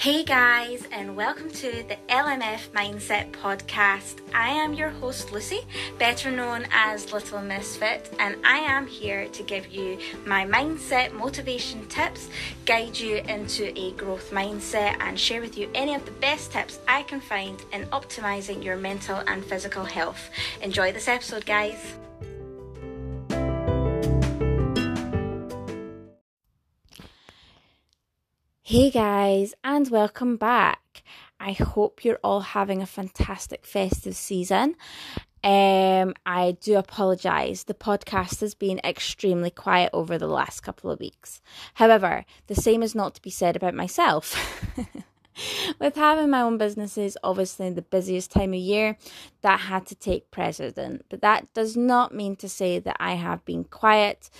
Hey guys, and welcome to the LMF Mindset Podcast. I am your host Lucy, better known as Little Misfit, and I am here to give you my mindset motivation tips, guide you into a growth mindset, and share with you any of the best tips I can find in optimizing your mental and physical health. Enjoy this episode, guys. Hey guys, and welcome back. I hope you're all having a fantastic festive season. Um, I do apologize. The podcast has been extremely quiet over the last couple of weeks. However, the same is not to be said about myself. With having my own businesses, obviously the busiest time of year, that had to take precedent. But that does not mean to say that I have been quiet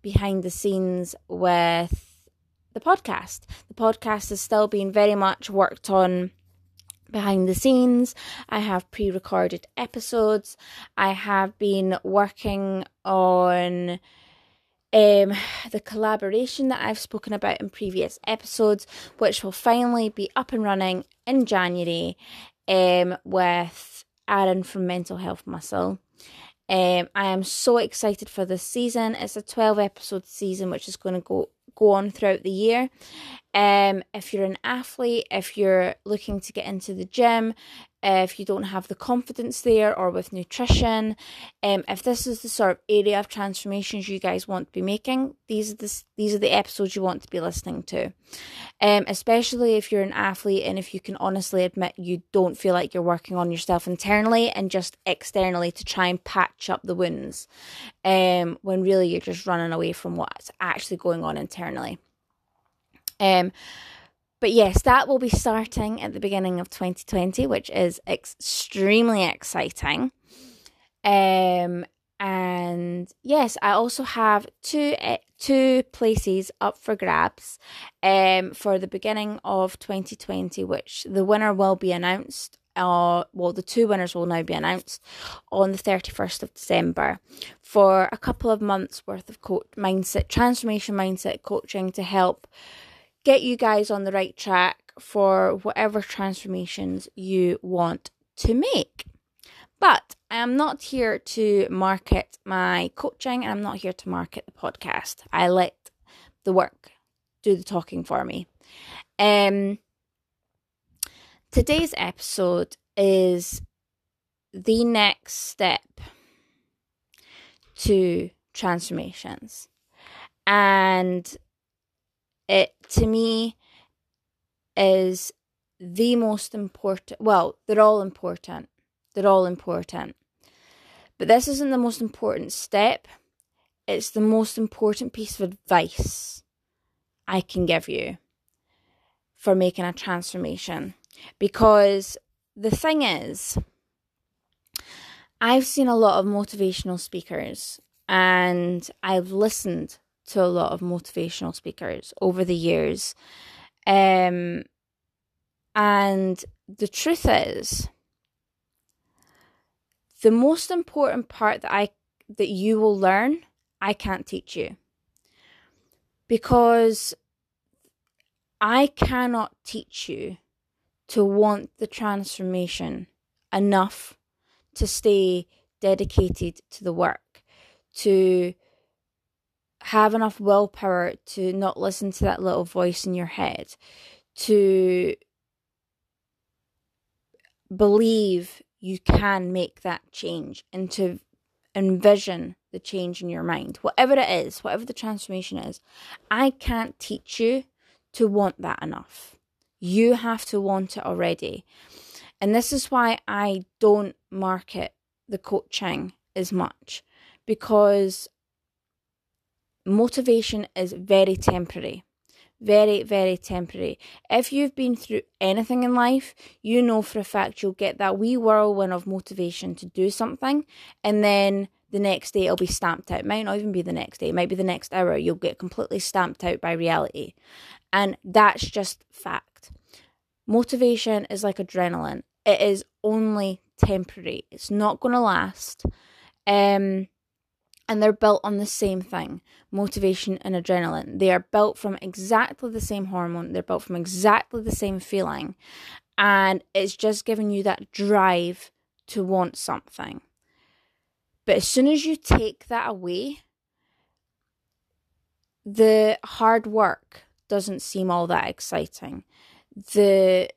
behind the scenes with the podcast. The podcast is still being very much worked on behind the scenes. I have pre recorded episodes. I have been working on um, the collaboration that I've spoken about in previous episodes, which will finally be up and running in January um, with Aaron from Mental Health Muscle. Um, I am so excited for this season. It's a 12 episode season, which is going to go go on throughout the year. Um, if you're an athlete, if you're looking to get into the gym, if you don't have the confidence there or with nutrition, um, if this is the sort of area of transformations you guys want to be making, these are the these are the episodes you want to be listening to. Um, especially if you're an athlete and if you can honestly admit you don't feel like you're working on yourself internally and just externally to try and patch up the wounds, um, when really you're just running away from what's actually going on internally. Um, but yes, that will be starting at the beginning of 2020, which is extremely exciting. Um, and yes, I also have two uh, two places up for grabs um, for the beginning of 2020, which the winner will be announced. Uh, well, the two winners will now be announced on the 31st of December for a couple of months worth of coach mindset transformation mindset coaching to help get you guys on the right track for whatever transformations you want to make. But I am not here to market my coaching and I'm not here to market the podcast. I let the work do the talking for me. Um, today's episode is the next step to transformations. And it to me is the most important. Well, they're all important. They're all important. But this isn't the most important step. It's the most important piece of advice I can give you for making a transformation. Because the thing is, I've seen a lot of motivational speakers and I've listened to a lot of motivational speakers over the years. Um, and the truth is, the most important part that I that you will learn, I can't teach you. Because I cannot teach you to want the transformation enough to stay dedicated to the work, to have enough willpower to not listen to that little voice in your head, to believe you can make that change and to envision the change in your mind, whatever it is, whatever the transformation is. I can't teach you to want that enough. You have to want it already. And this is why I don't market the coaching as much because motivation is very temporary. Very, very temporary. If you've been through anything in life, you know for a fact you'll get that wee whirlwind of motivation to do something, and then the next day it'll be stamped out. It might not even be the next day, it might be the next hour. You'll get completely stamped out by reality. And that's just fact. Motivation is like adrenaline, it is only temporary, it's not going to last. Um, and they're built on the same thing motivation and adrenaline. They are built from exactly the same hormone, they're built from exactly the same feeling, and it's just giving you that drive to want something. But as soon as you take that away, the hard work doesn't seem all that exciting. The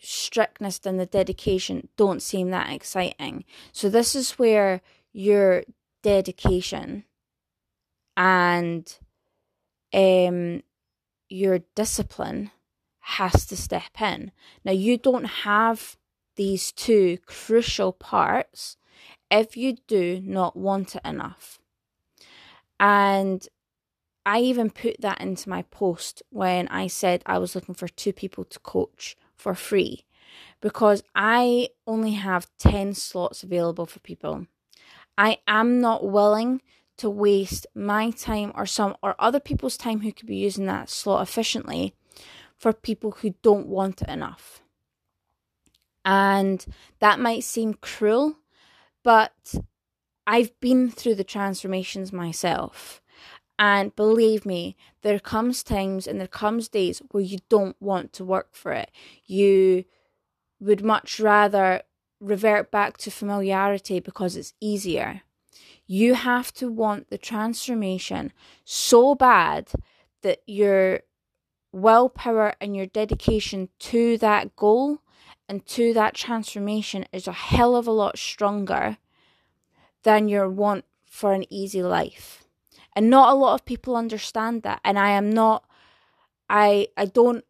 strictness and the dedication don't seem that exciting. So, this is where your dedication and um, your discipline has to step in. Now, you don't have these two crucial parts if you do not want it enough. And I even put that into my post when I said I was looking for two people to coach for free because I only have 10 slots available for people. I am not willing to waste my time or some or other people's time who could be using that slot efficiently for people who don't want it enough. And that might seem cruel, but I've been through the transformations myself. And believe me, there comes times and there comes days where you don't want to work for it. You would much rather revert back to familiarity because it's easier. You have to want the transformation so bad that your willpower and your dedication to that goal and to that transformation is a hell of a lot stronger than your want for an easy life. And not a lot of people understand that. And I am not, I, I don't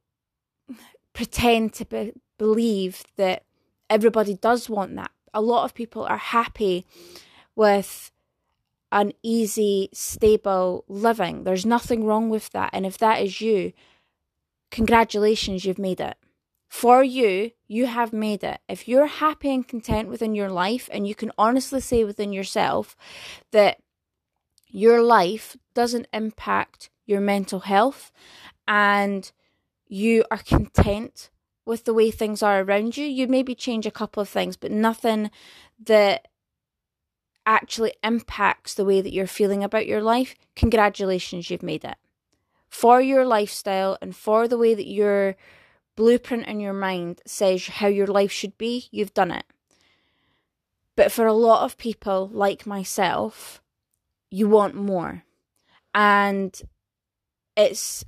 pretend to be, believe that everybody does want that. A lot of people are happy with an easy, stable living. There's nothing wrong with that. And if that is you, congratulations, you've made it. For you, you have made it. If you're happy and content within your life, and you can honestly say within yourself that your life doesn't impact your mental health and you are content with the way things are around you. You maybe change a couple of things, but nothing that actually impacts the way that you're feeling about your life. Congratulations, you've made it. For your lifestyle and for the way that your blueprint in your mind says how your life should be, you've done it. But for a lot of people like myself, you want more. And it's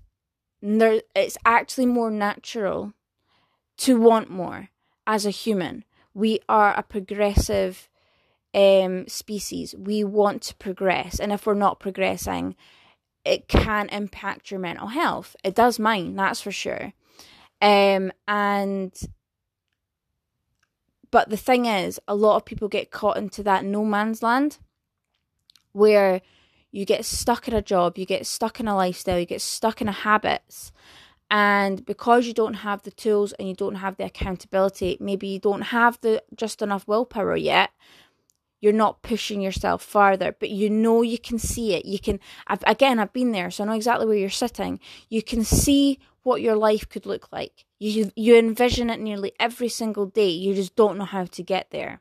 it's actually more natural to want more as a human. We are a progressive um, species. We want to progress. And if we're not progressing, it can impact your mental health. It does mine, that's for sure. Um, and but the thing is, a lot of people get caught into that no man's land where you get stuck in a job, you get stuck in a lifestyle, you get stuck in a habits and because you don't have the tools and you don't have the accountability maybe you don't have the just enough willpower yet you're not pushing yourself farther. But you know you can see it. You can I've, again i've been there so i know exactly where you're sitting. You can see what your life could look like. You you envision it nearly every single day. You just don't know how to get there.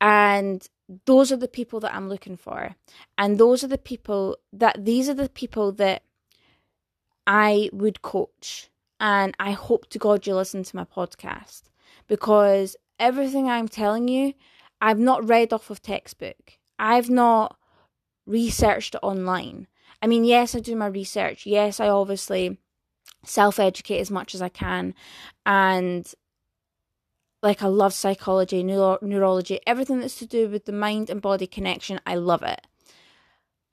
And those are the people that i'm looking for. And those are the people that these are the people that I would coach. And I hope to God you listen to my podcast because everything I'm telling you, I've not read off of textbook. I've not researched it online. I mean, yes, I do my research. Yes, I obviously self educate as much as I can. And like, I love psychology, neuro- neurology, everything that's to do with the mind and body connection. I love it.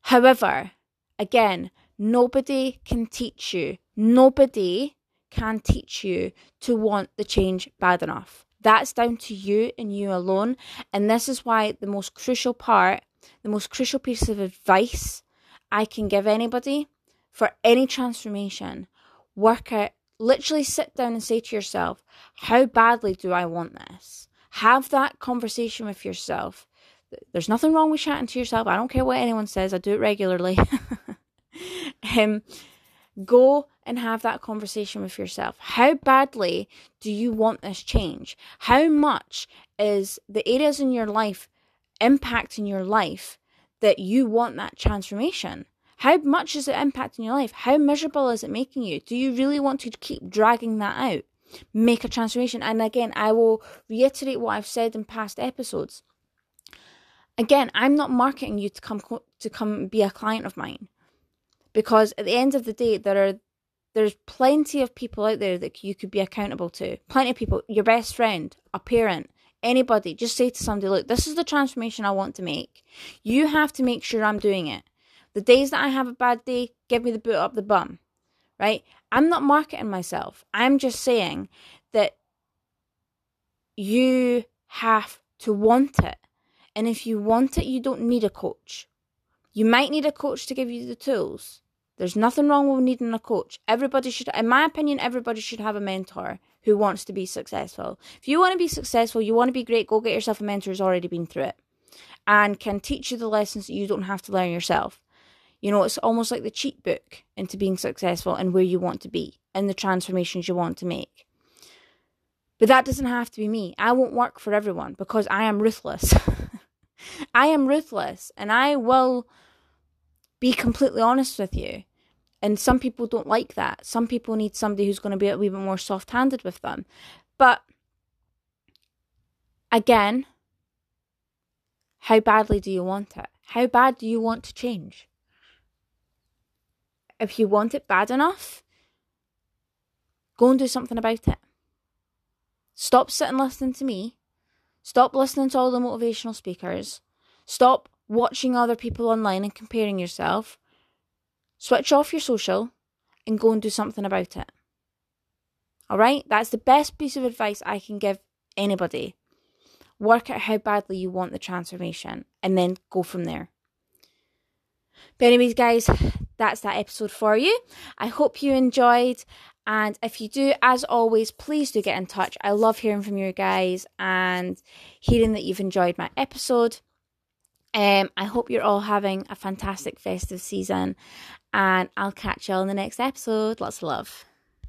However, again, Nobody can teach you. Nobody can teach you to want the change bad enough. That's down to you and you alone. And this is why the most crucial part, the most crucial piece of advice I can give anybody for any transformation, work out, literally sit down and say to yourself, how badly do I want this? Have that conversation with yourself. There's nothing wrong with chatting to yourself. I don't care what anyone says, I do it regularly. um, go and have that conversation with yourself. How badly do you want this change? How much is the areas in your life impacting your life that you want that transformation. How much is it impacting your life? How miserable is it making you? Do you really want to keep dragging that out? Make a transformation. And again, I will reiterate what I've said in past episodes. Again, I'm not marketing you to come to come be a client of mine. Because at the end of the day, there are there's plenty of people out there that you could be accountable to. Plenty of people, your best friend, a parent, anybody. Just say to somebody, look, this is the transformation I want to make. You have to make sure I'm doing it. The days that I have a bad day, give me the boot up the bum, right? I'm not marketing myself. I'm just saying that you have to want it. And if you want it, you don't need a coach. You might need a coach to give you the tools. There's nothing wrong with needing a coach. Everybody should, in my opinion, everybody should have a mentor who wants to be successful. If you want to be successful, you want to be great, go get yourself a mentor who's already been through it and can teach you the lessons that you don't have to learn yourself. You know, it's almost like the cheat book into being successful and where you want to be and the transformations you want to make. But that doesn't have to be me. I won't work for everyone because I am ruthless. I am ruthless and I will be completely honest with you. And some people don't like that. Some people need somebody who's going to be a wee bit more soft handed with them. But again, how badly do you want it? How bad do you want to change? if you want it bad enough, go and do something about it. Stop sitting listening to me. Stop listening to all the motivational speakers. Stop watching other people online and comparing yourself. Switch off your social and go and do something about it. All right? That's the best piece of advice I can give anybody. Work out how badly you want the transformation and then go from there. But, anyways, guys, that's that episode for you. I hope you enjoyed. And if you do, as always, please do get in touch. I love hearing from you guys and hearing that you've enjoyed my episode. Um, I hope you're all having a fantastic festive season, and I'll catch you all in the next episode. Lots of love.